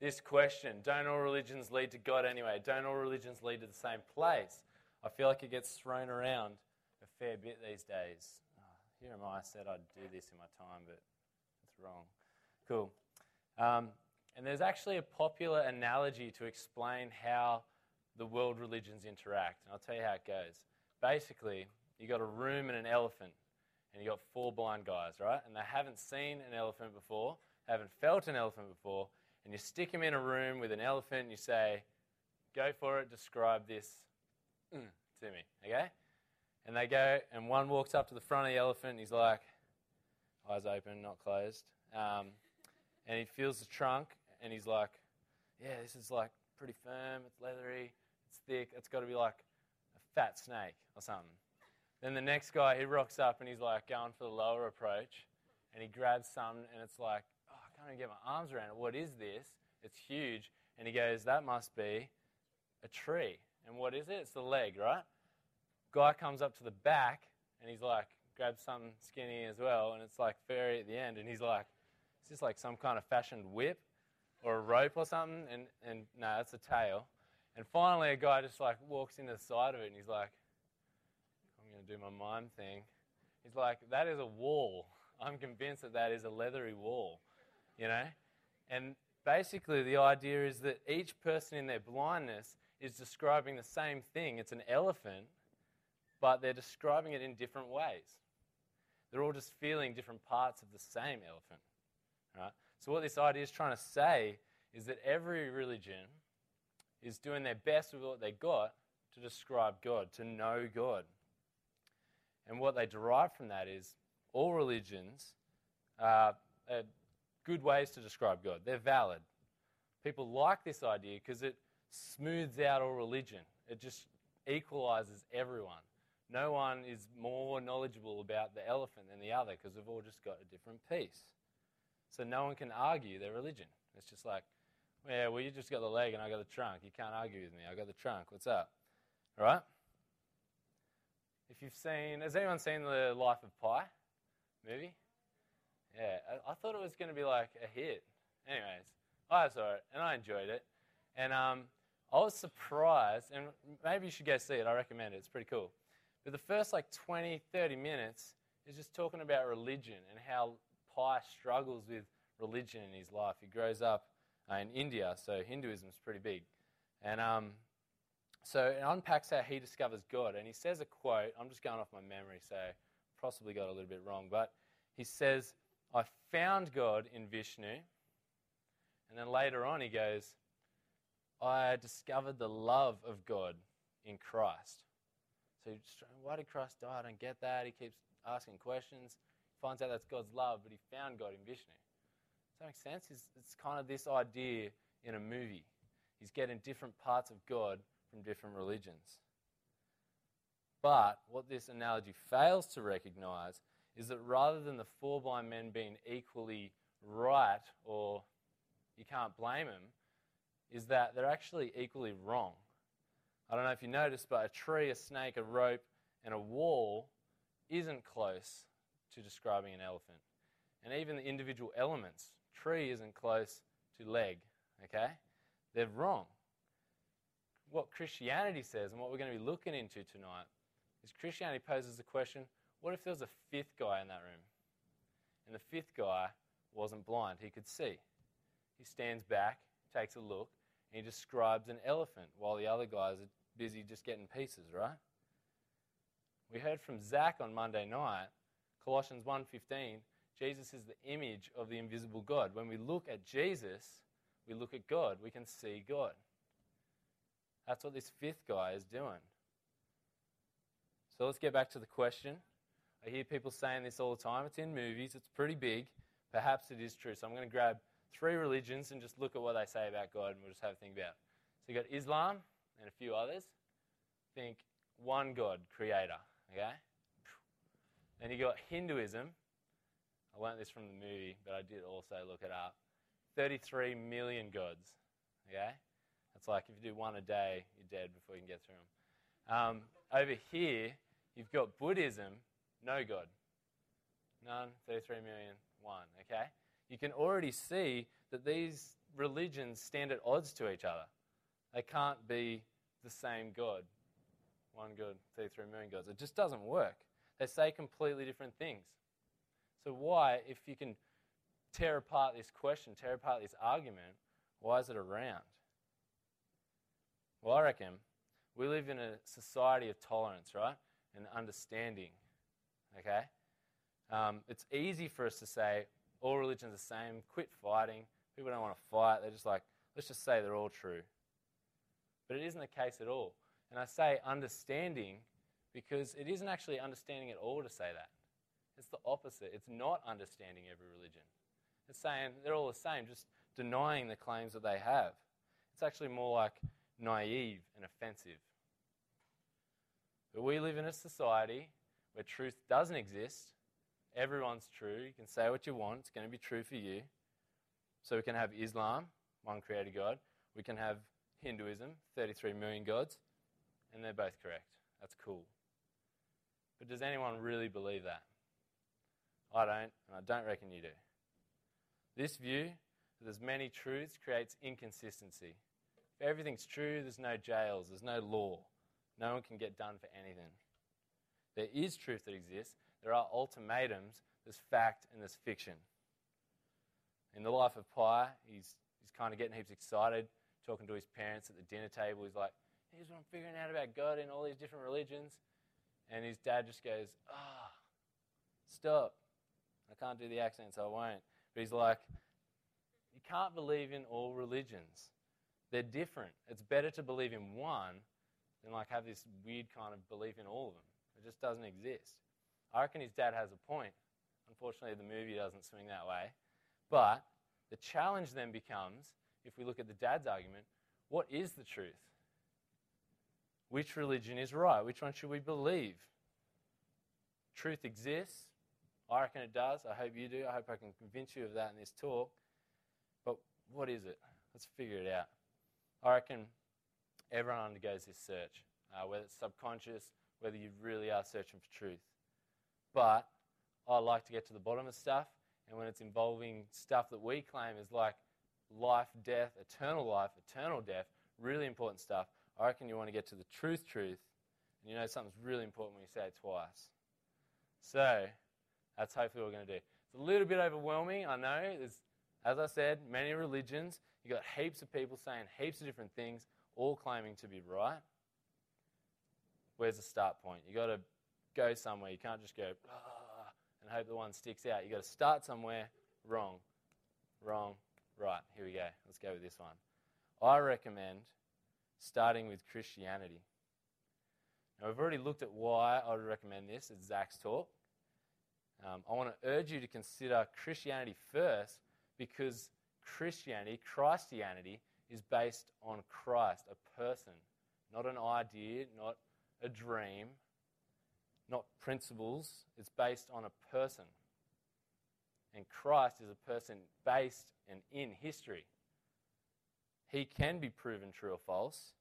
this question don't all religions lead to God anyway? Don't all religions lead to the same place? I feel like it gets thrown around a fair bit these days. Oh, here am I, I said I'd do this in my time, but it's wrong. Cool. Um, and there's actually a popular analogy to explain how the world religions interact. And I'll tell you how it goes. Basically, you got a room and an elephant, and you got four blind guys, right? And they haven't seen an elephant before, haven't felt an elephant before, and you stick them in a room with an elephant and you say, Go for it, describe this mm, to me, okay? And they go, and one walks up to the front of the elephant, and he's like, eyes open, not closed. Um, and he feels the trunk, and he's like, Yeah, this is like pretty firm, it's leathery, it's thick, it's got to be like a fat snake or something. Then the next guy, he rocks up and he's like going for the lower approach, and he grabs some and it's like, can't even get my arms around it. What is this? It's huge. And he goes, that must be a tree. And what is it? It's the leg, right? Guy comes up to the back, and he's like, grabs something skinny as well, and it's like furry at the end, and he's like, is this like some kind of fashioned whip or a rope or something? And, and no, that's a tail. And finally, a guy just like walks into the side of it, and he's like, I'm going to do my mime thing. He's like, that is a wall. I'm convinced that that is a leathery wall, you know? And basically, the idea is that each person in their blindness is describing the same thing. It's an elephant, but they're describing it in different ways. They're all just feeling different parts of the same elephant, right? So, what this idea is trying to say is that every religion is doing their best with what they got to describe God, to know God. And what they derive from that is all religions are, are good ways to describe God. They're valid. People like this idea because it smooths out all religion, it just equalizes everyone. No one is more knowledgeable about the elephant than the other because we've all just got a different piece. So no one can argue their religion. It's just like, yeah, well, you just got the leg and I got the trunk. You can't argue with me. I got the trunk. What's up? All right? If you've seen, has anyone seen the Life of Pi movie? Yeah, I, I thought it was going to be like a hit. Anyways, I saw it and I enjoyed it. And um, I was surprised, and maybe you should go see it. I recommend it. It's pretty cool. But the first like 20, 30 minutes is just talking about religion and how Pi struggles with religion in his life. He grows up uh, in India, so Hinduism is pretty big. And um, so it unpacks how he discovers God. And he says a quote, I'm just going off my memory, so possibly got a little bit wrong, but he says, I found God in Vishnu. And then later on, he goes, I discovered the love of God in Christ. So why did Christ die? I don't get that. He keeps asking questions. Finds out that's God's love, but he found God in Vishnu. Does that make sense? It's, it's kind of this idea in a movie. He's getting different parts of God from different religions. But what this analogy fails to recognize is that rather than the four blind men being equally right or you can't blame them, is that they're actually equally wrong. I don't know if you noticed, but a tree, a snake, a rope, and a wall isn't close to describing an elephant. And even the individual elements, tree isn't close to leg, okay? They're wrong what Christianity says and what we're going to be looking into tonight is Christianity poses the question what if there was a fifth guy in that room? And the fifth guy wasn't blind, he could see. He stands back, takes a look, and he describes an elephant while the other guys are busy just getting pieces, right? We heard from Zach on Monday night, Colossians 1:15, Jesus is the image of the invisible God. When we look at Jesus, we look at God, we can see God. That's what this fifth guy is doing. So let's get back to the question. I hear people saying this all the time. It's in movies, it's pretty big. Perhaps it is true. So I'm going to grab three religions and just look at what they say about God and we'll just have a think about it. So you've got Islam and a few others. Think one God, creator. Okay? Then you got Hinduism. I learned this from the movie, but I did also look it up. 33 million gods. Okay? It's like if you do one a day, you're dead before you can get through them. Um, over here, you've got Buddhism, no God. None, 33 million, one, okay? You can already see that these religions stand at odds to each other. They can't be the same God. One God, 33 million gods. It just doesn't work. They say completely different things. So, why, if you can tear apart this question, tear apart this argument, why is it around? Well, I reckon we live in a society of tolerance, right? And understanding. Okay? Um, it's easy for us to say all religions are the same, quit fighting. People don't want to fight. They're just like, let's just say they're all true. But it isn't the case at all. And I say understanding because it isn't actually understanding at all to say that. It's the opposite. It's not understanding every religion. It's saying they're all the same, just denying the claims that they have. It's actually more like naive and offensive. But we live in a society where truth doesn't exist. Everyone's true. You can say what you want, it's going to be true for you. So we can have Islam, one creator God. We can have Hinduism, 33 million gods. And they're both correct. That's cool. But does anyone really believe that? I don't, and I don't reckon you do. This view that there's many truths creates inconsistency. If everything's true, there's no jails, there's no law. No one can get done for anything. There is truth that exists. There are ultimatums. There's fact and there's fiction. In the life of Pi, he's, he's kind of getting heaps excited, talking to his parents at the dinner table. He's like, here's what I'm figuring out about God and all these different religions. And his dad just goes, ah, oh, stop. I can't do the accent, so I won't. But he's like, you can't believe in all religions. They're different. It's better to believe in one than like have this weird kind of belief in all of them. It just doesn't exist. I reckon his dad has a point. Unfortunately, the movie doesn't swing that way. But the challenge then becomes, if we look at the dad's argument, what is the truth? Which religion is right? Which one should we believe? Truth exists. I reckon it does. I hope you do. I hope I can convince you of that in this talk. But what is it? Let's figure it out. I reckon everyone undergoes this search, uh, whether it's subconscious, whether you really are searching for truth. But I like to get to the bottom of stuff, and when it's involving stuff that we claim is like life, death, eternal life, eternal death, really important stuff, I reckon you want to get to the truth, truth, and you know something's really important when you say it twice. So, that's hopefully what we're going to do. It's a little bit overwhelming, I know. There's, as I said, many religions. You've got heaps of people saying heaps of different things, all claiming to be right. Where's the start point? You've got to go somewhere. You can't just go ah, and hope the one sticks out. You've got to start somewhere. Wrong, wrong, right. Here we go. Let's go with this one. I recommend starting with Christianity. Now, we've already looked at why I would recommend this at Zach's talk. Um, I want to urge you to consider Christianity first because Christianity, Christianity, is based on Christ, a person, not an idea, not a dream, not principles. It's based on a person. And Christ is a person based and in history he can be proven true or false.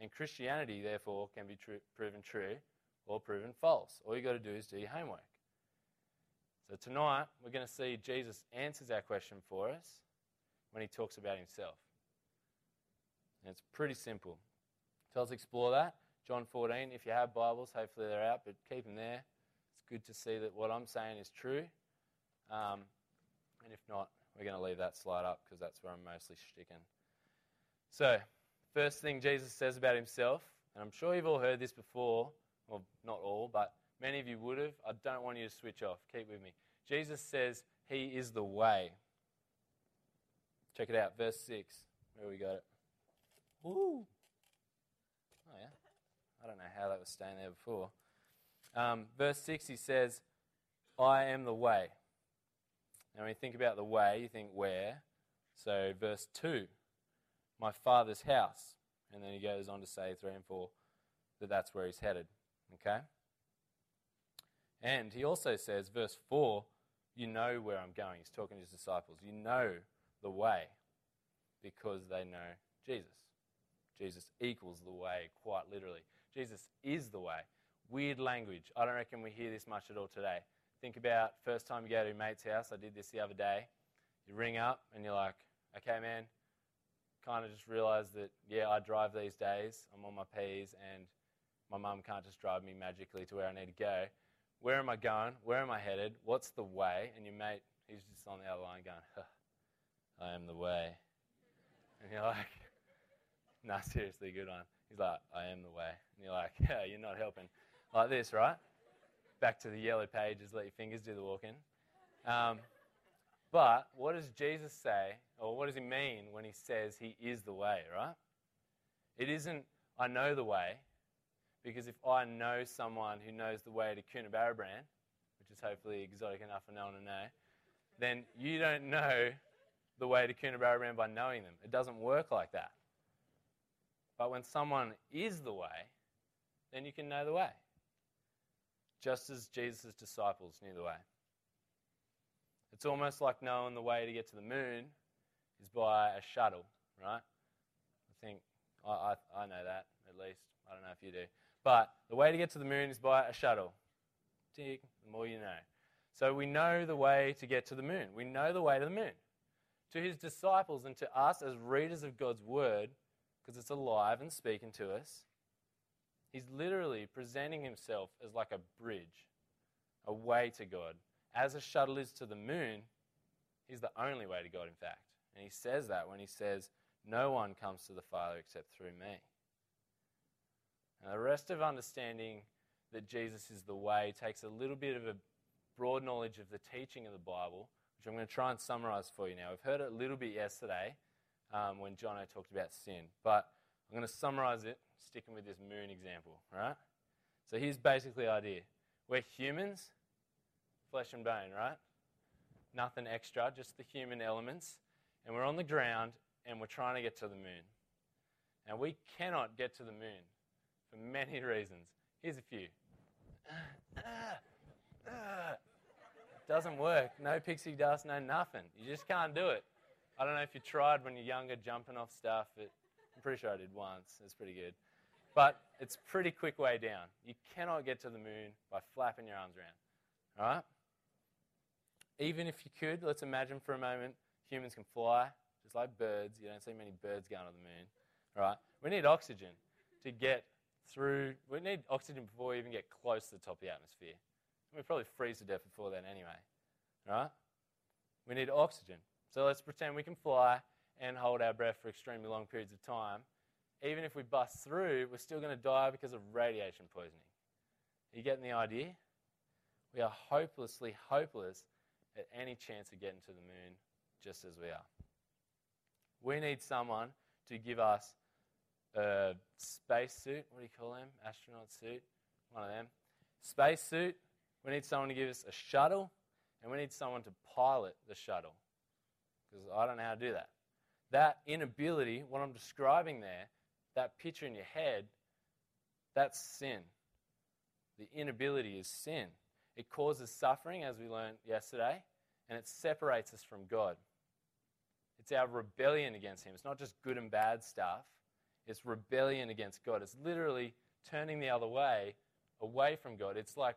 And Christianity, therefore, can be proven true or proven false. All you've got to do is do your homework. So tonight, we're going to see Jesus answers our question for us when he talks about himself. And it's pretty simple. So let's explore that. John 14, if you have Bibles, hopefully they're out, but keep them there. It's good to see that what I'm saying is true. Um, and if not, we're going to leave that slide up because that's where I'm mostly sticking. So, first thing Jesus says about himself, and I'm sure you've all heard this before, well, not all, but many of you would have. I don't want you to switch off. Keep with me. Jesus says he is the way. Check it out, verse 6. Where we got it? Woo! I don't know how that was staying there before. Um, verse 6, he says, I am the way. Now, when you think about the way, you think where. So, verse 2, my father's house. And then he goes on to say, 3 and 4, that that's where he's headed. Okay? And he also says, verse 4, you know where I'm going. He's talking to his disciples. You know the way because they know Jesus. Jesus equals the way, quite literally. Jesus is the way. Weird language. I don't reckon we hear this much at all today. Think about first time you go to your mate's house. I did this the other day. You ring up and you're like, okay, man, kind of just realized that, yeah, I drive these days. I'm on my P's, and my mum can't just drive me magically to where I need to go. Where am I going? Where am I headed? What's the way? And your mate, he's just on the other line going, huh, I am the way. And you're like, nah, seriously, good one. He's like, I am the way. Yeah, you're not helping. Like this, right? Back to the yellow pages, let your fingers do the walking. Um, but what does Jesus say, or what does he mean when he says he is the way, right? It isn't, I know the way, because if I know someone who knows the way to Coonabarabran, which is hopefully exotic enough for no one to know, then you don't know the way to Coonabarabran by knowing them. It doesn't work like that. But when someone is the way, then you can know the way. Just as Jesus' disciples knew the way. It's almost like knowing the way to get to the moon is by a shuttle, right? I think I, I, I know that at least. I don't know if you do. But the way to get to the moon is by a shuttle. Tick, the more you know. So we know the way to get to the moon. We know the way to the moon. To his disciples and to us as readers of God's word, because it's alive and speaking to us, he's literally presenting himself as like a bridge, a way to God. As a shuttle is to the moon, he's the only way to God, in fact. And he says that when he says, No one comes to the Father except through me. Now, the rest of understanding that Jesus is the way takes a little bit of a broad knowledge of the teaching of the Bible, which I'm going to try and summarize for you now. We've heard it a little bit yesterday um, when Jono talked about sin, but I'm going to summarize it sticking with this moon example, right? So here's basically the idea. We're humans, flesh and bone, right? Nothing extra, just the human elements. And we're on the ground and we're trying to get to the moon. And we cannot get to the moon for many reasons. Here's a few. Doesn't work. No pixie dust, no nothing. You just can't do it. I don't know if you tried when you're younger jumping off stuff, but I'm pretty sure I did once. It's pretty good. But it's pretty quick way down. You cannot get to the moon by flapping your arms around. All right? Even if you could, let's imagine for a moment humans can fly, just like birds. You don't see many birds going to the moon. All right? We need oxygen to get through. We need oxygen before we even get close to the top of the atmosphere. We probably freeze to death before then anyway. Right? We need oxygen. So let's pretend we can fly and hold our breath for extremely long periods of time. Even if we bust through, we're still going to die because of radiation poisoning. Are you getting the idea? We are hopelessly hopeless at any chance of getting to the moon just as we are. We need someone to give us a space suit. What do you call them? Astronaut suit. One of them. Space suit. We need someone to give us a shuttle, and we need someone to pilot the shuttle. Because I don't know how to do that. That inability, what I'm describing there, that picture in your head, that's sin. The inability is sin. It causes suffering, as we learned yesterday, and it separates us from God. It's our rebellion against Him. It's not just good and bad stuff, it's rebellion against God. It's literally turning the other way, away from God. It's like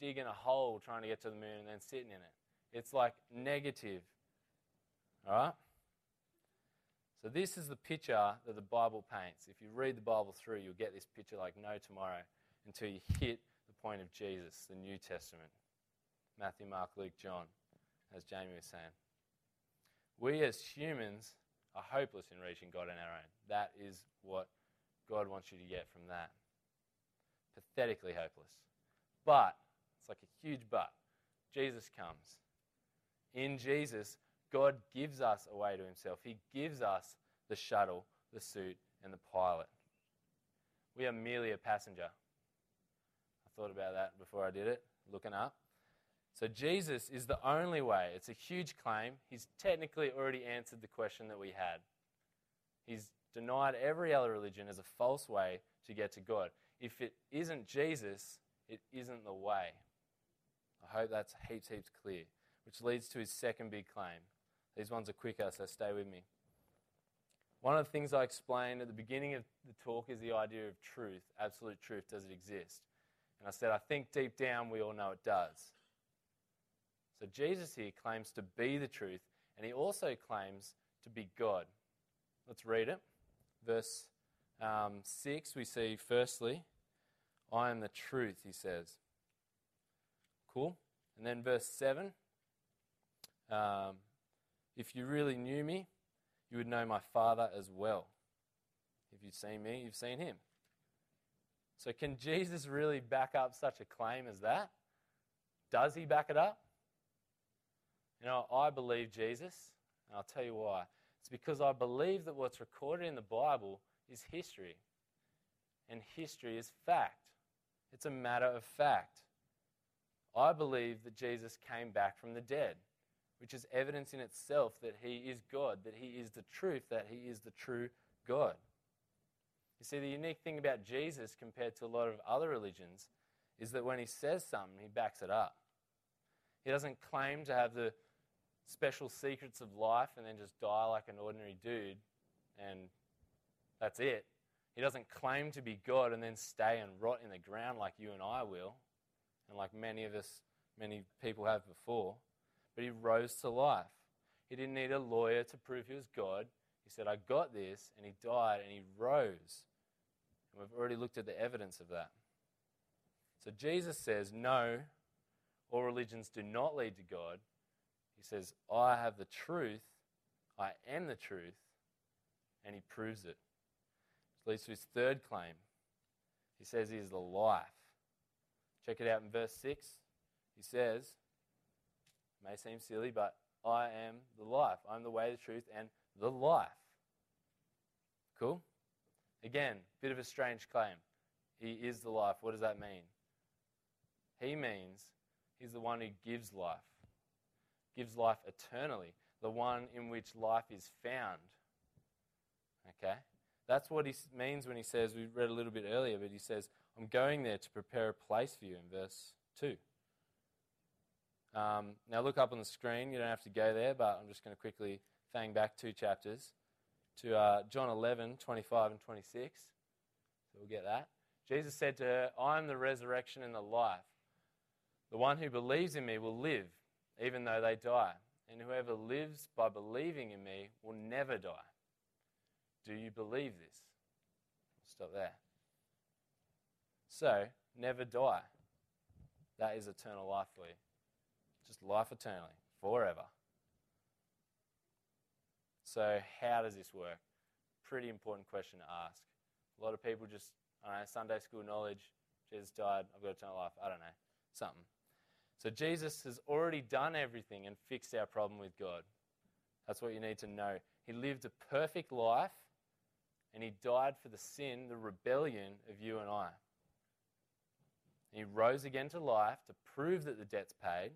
digging a hole trying to get to the moon and then sitting in it. It's like negative. All right? So, this is the picture that the Bible paints. If you read the Bible through, you'll get this picture like no tomorrow until you hit the point of Jesus, the New Testament Matthew, Mark, Luke, John, as Jamie was saying. We as humans are hopeless in reaching God on our own. That is what God wants you to get from that. Pathetically hopeless. But, it's like a huge but. Jesus comes. In Jesus, God gives us a way to Himself. He gives us the shuttle, the suit, and the pilot. We are merely a passenger. I thought about that before I did it, looking up. So Jesus is the only way. It's a huge claim. He's technically already answered the question that we had. He's denied every other religion as a false way to get to God. If it isn't Jesus, it isn't the way. I hope that's heaps, heaps clear. Which leads to his second big claim. These ones are quicker, so stay with me. One of the things I explained at the beginning of the talk is the idea of truth, absolute truth. Does it exist? And I said, I think deep down we all know it does. So Jesus here claims to be the truth, and he also claims to be God. Let's read it. Verse um, 6, we see firstly, I am the truth, he says. Cool. And then verse 7, um, if you really knew me, you would know my Father as well. If you've seen me, you've seen him. So, can Jesus really back up such a claim as that? Does he back it up? You know, I believe Jesus, and I'll tell you why. It's because I believe that what's recorded in the Bible is history. And history is fact, it's a matter of fact. I believe that Jesus came back from the dead, which is evidence in itself that he is God, that he is the truth, that he is the true God. You see, the unique thing about Jesus compared to a lot of other religions is that when he says something, he backs it up. He doesn't claim to have the special secrets of life and then just die like an ordinary dude and that's it. He doesn't claim to be God and then stay and rot in the ground like you and I will, and like many of us, many people have before. But he rose to life. He didn't need a lawyer to prove he was God. He said, I got this, and he died and he rose. And we've already looked at the evidence of that. So Jesus says, No, all religions do not lead to God. He says, I have the truth, I am the truth, and he proves it. Which leads to his third claim. He says he is the life. Check it out in verse 6. He says, may seem silly, but I am the life. I'm the way, the truth, and the life. Cool? Again, bit of a strange claim. He is the life. What does that mean? He means he's the one who gives life, gives life eternally, the one in which life is found. Okay? That's what he means when he says, we read a little bit earlier, but he says, I'm going there to prepare a place for you in verse 2. Um, now, look up on the screen. You don't have to go there, but I'm just going to quickly thang back two chapters to uh, John 11, 25 and 26. So we'll get that. Jesus said to her, I am the resurrection and the life. The one who believes in me will live, even though they die. And whoever lives by believing in me will never die. Do you believe this? We'll stop there. So, never die. That is eternal life for you. Just life eternally, forever. So, how does this work? Pretty important question to ask. A lot of people just, I know, Sunday school knowledge, Jesus died, I've got eternal life, I don't know, something. So, Jesus has already done everything and fixed our problem with God. That's what you need to know. He lived a perfect life and he died for the sin, the rebellion of you and I. He rose again to life to prove that the debt's paid,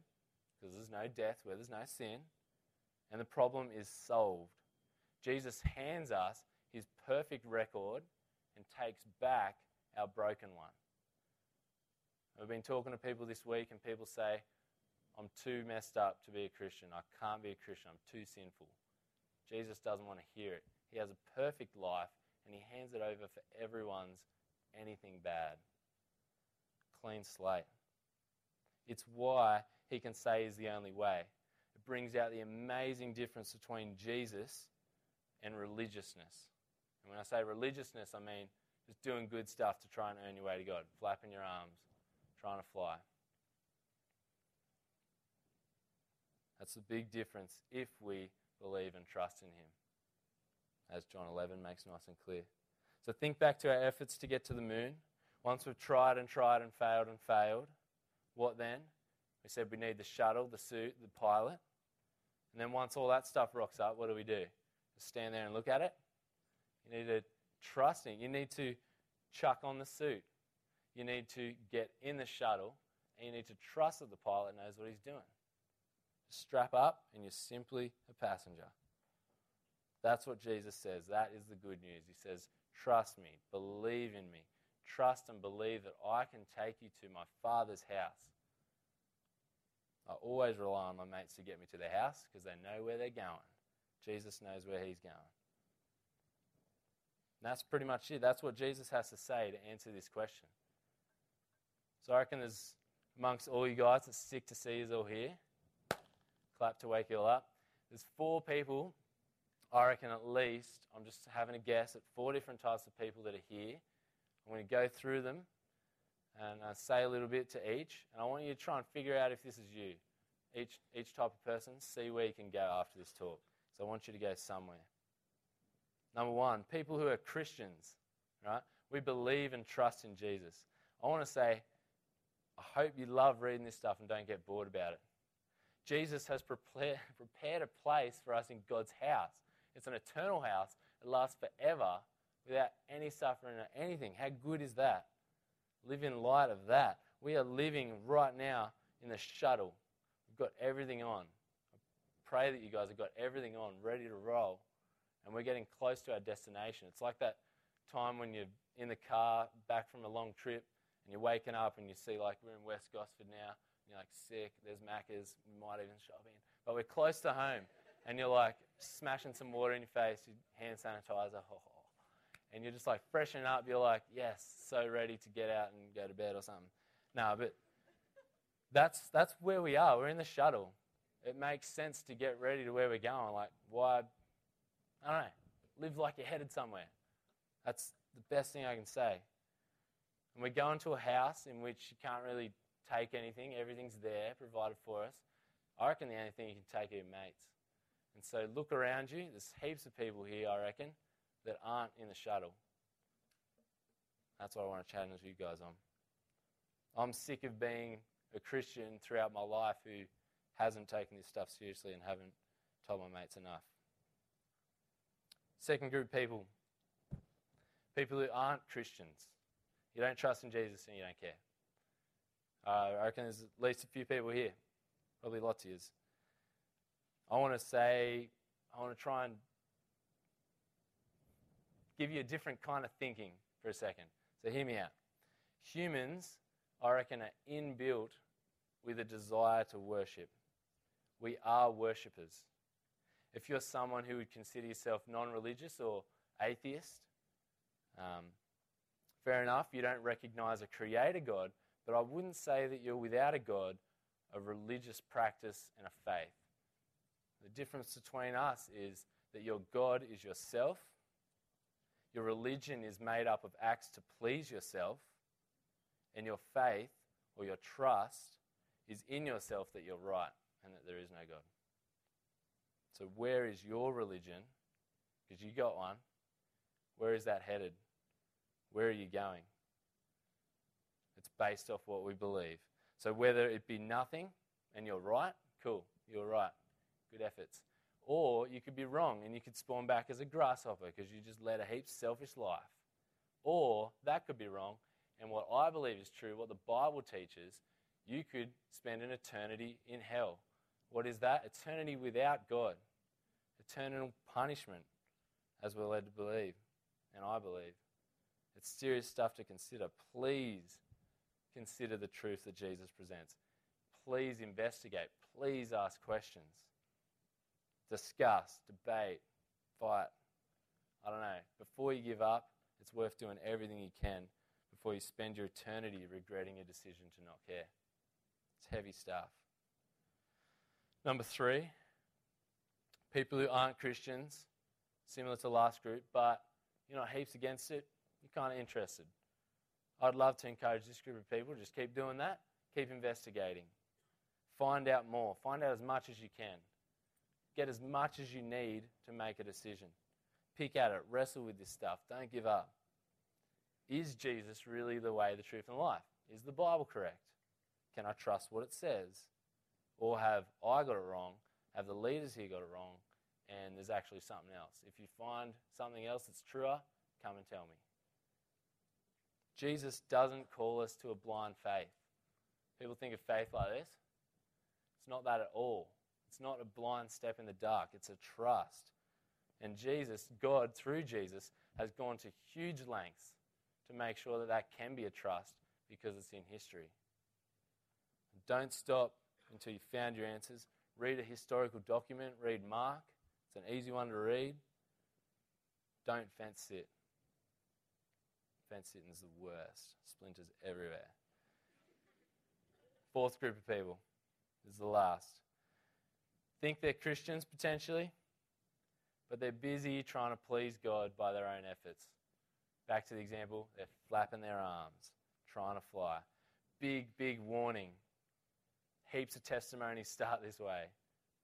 because there's no death where there's no sin, and the problem is solved. Jesus hands us his perfect record and takes back our broken one. I've been talking to people this week, and people say, I'm too messed up to be a Christian. I can't be a Christian. I'm too sinful. Jesus doesn't want to hear it. He has a perfect life and he hands it over for everyone's anything bad. Clean slate. It's why he can say is the only way. It brings out the amazing difference between Jesus and religiousness. And when I say religiousness, I mean just doing good stuff to try and earn your way to God, flapping your arms, trying to fly. That's the big difference if we believe and trust in Him as John 11 makes nice and clear. So think back to our efforts to get to the moon. Once we've tried and tried and failed and failed, what then? We said we need the shuttle, the suit, the pilot. And then once all that stuff rocks up, what do we do? Just stand there and look at it? You need to trust it. You need to chuck on the suit. You need to get in the shuttle and you need to trust that the pilot knows what he's doing. Strap up and you're simply a passenger. That's what Jesus says. That is the good news. He says, Trust me, believe in me, trust and believe that I can take you to my Father's house. I always rely on my mates to get me to the house because they know where they're going. Jesus knows where he's going. And that's pretty much it. That's what Jesus has to say to answer this question. So I reckon there's amongst all you guys, it's sick to see you all here. Clap to wake you all up. There's four people I reckon at least, I'm just having a guess, at four different types of people that are here. I'm going to go through them and uh, say a little bit to each. And I want you to try and figure out if this is you. Each, each type of person, see where you can go after this talk. So I want you to go somewhere. Number one, people who are Christians, right? We believe and trust in Jesus. I want to say, I hope you love reading this stuff and don't get bored about it. Jesus has prepared, prepared a place for us in God's house. It's an eternal house. It lasts forever without any suffering or anything. How good is that? Live in light of that. We are living right now in the shuttle. We've got everything on. I pray that you guys have got everything on, ready to roll. And we're getting close to our destination. It's like that time when you're in the car back from a long trip and you're waking up and you see, like, we're in West Gosford now. And you're like, sick. There's Macca's. We might even shop in. But we're close to home. And you're like smashing some water in your face, hand sanitizer. Oh, and you're just like freshening up. You're like, yes, so ready to get out and go to bed or something. No, but that's, that's where we are. We're in the shuttle. It makes sense to get ready to where we're going. Like, why? I don't know. Live like you're headed somewhere. That's the best thing I can say. And we go into a house in which you can't really take anything, everything's there, provided for us. I reckon the only thing you can take are your mates. And so look around you. There's heaps of people here, I reckon, that aren't in the shuttle. That's what I want to challenge you guys on. I'm sick of being a Christian throughout my life who hasn't taken this stuff seriously and haven't told my mates enough. Second group people people who aren't Christians. You don't trust in Jesus and you don't care. Uh, I reckon there's at least a few people here, probably lots of yous. I want to say, I want to try and give you a different kind of thinking for a second. So hear me out. Humans, I reckon, are inbuilt with a desire to worship. We are worshippers. If you're someone who would consider yourself non religious or atheist, um, fair enough, you don't recognize a creator God, but I wouldn't say that you're without a God, a religious practice, and a faith. The difference between us is that your God is yourself your religion is made up of acts to please yourself, and your faith or your trust is in yourself that you're right and that there is no God. So, where is your religion? Because you got one. Where is that headed? Where are you going? It's based off what we believe. So, whether it be nothing and you're right, cool, you're right. Good efforts. Or you could be wrong and you could spawn back as a grasshopper because you just led a heap selfish life. Or that could be wrong. And what I believe is true, what the Bible teaches, you could spend an eternity in hell. What is that? Eternity without God. Eternal punishment, as we're led to believe. And I believe. It's serious stuff to consider. Please consider the truth that Jesus presents. Please investigate. Please ask questions discuss, debate, fight. I don't know. Before you give up, it's worth doing everything you can before you spend your eternity regretting your decision to not care. It's heavy stuff. Number three, people who aren't Christians, similar to last group, but you're not heaps against it, you're kind of interested. I'd love to encourage this group of people just keep doing that, keep investigating, find out more, find out as much as you can. Get as much as you need to make a decision. Pick at it, wrestle with this stuff. Don't give up. Is Jesus really the way, the truth, and life? Is the Bible correct? Can I trust what it says? Or have I got it wrong? Have the leaders here got it wrong? And there's actually something else. If you find something else that's truer, come and tell me. Jesus doesn't call us to a blind faith. People think of faith like this. It's not that at all. It's not a blind step in the dark, it's a trust. And Jesus, God, through Jesus, has gone to huge lengths to make sure that that can be a trust because it's in history. Don't stop until you've found your answers. Read a historical document, read Mark. It's an easy one to read. Don't fence sit. Fence sitting is the worst. Splinters everywhere. Fourth group of people is the last think they're Christians potentially, but they're busy trying to please God by their own efforts. Back to the example, they're flapping their arms, trying to fly. Big, big warning. Heaps of testimonies start this way.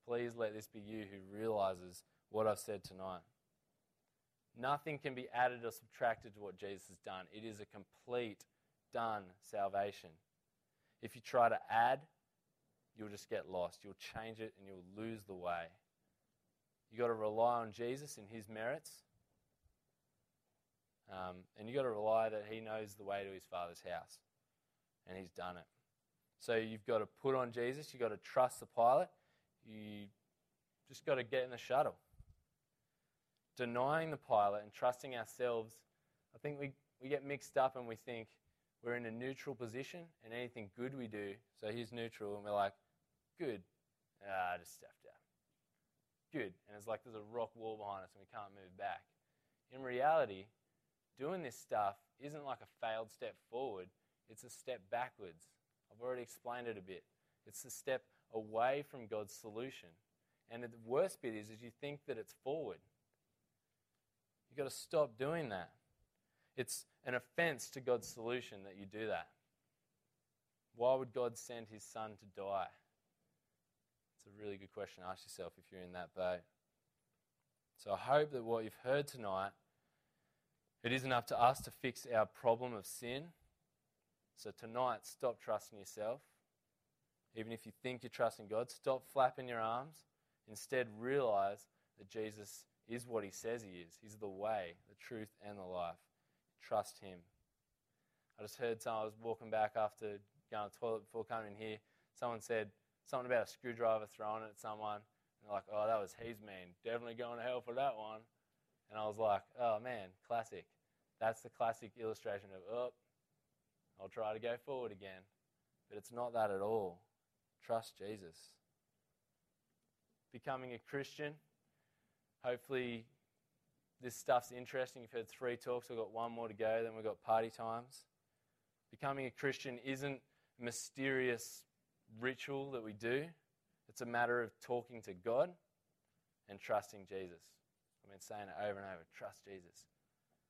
Please let this be you who realizes what I've said tonight. Nothing can be added or subtracted to what Jesus has done. It is a complete, done salvation. If you try to add, you'll just get lost. You'll change it and you'll lose the way. You've got to rely on Jesus and his merits. Um, and you've got to rely that he knows the way to his Father's house. And he's done it. So you've got to put on Jesus. You've got to trust the pilot. You just got to get in the shuttle. Denying the pilot and trusting ourselves, I think we, we get mixed up and we think we're in a neutral position and anything good we do, so he's neutral and we're like, good. Ah, just stepped out. Good. And it's like there's a rock wall behind us and we can't move back. In reality, doing this stuff isn't like a failed step forward, it's a step backwards. I've already explained it a bit. It's a step away from God's solution. And the worst bit is, is you think that it's forward. You've got to stop doing that. It's an offense to God's solution that you do that. Why would God send his son to die? It's a really good question to ask yourself if you're in that boat. So I hope that what you've heard tonight, it isn't up to us to fix our problem of sin. So tonight, stop trusting yourself. Even if you think you're trusting God, stop flapping your arms. Instead, realize that Jesus is what he says he is. He's the way, the truth, and the life. Trust him. I just heard someone, I was walking back after going to the toilet before coming in here. Someone said something about a screwdriver throwing it at someone. And they're like, oh, that was he's mean. Definitely going to hell for that one. And I was like, oh, man, classic. That's the classic illustration of, oh, I'll try to go forward again. But it's not that at all. Trust Jesus. Becoming a Christian, hopefully this stuff's interesting. You've heard three talks, we've got one more to go, then we've got party times. Becoming a Christian isn't a mysterious ritual that we do, it's a matter of talking to God and trusting Jesus. I've been saying it over and over trust Jesus.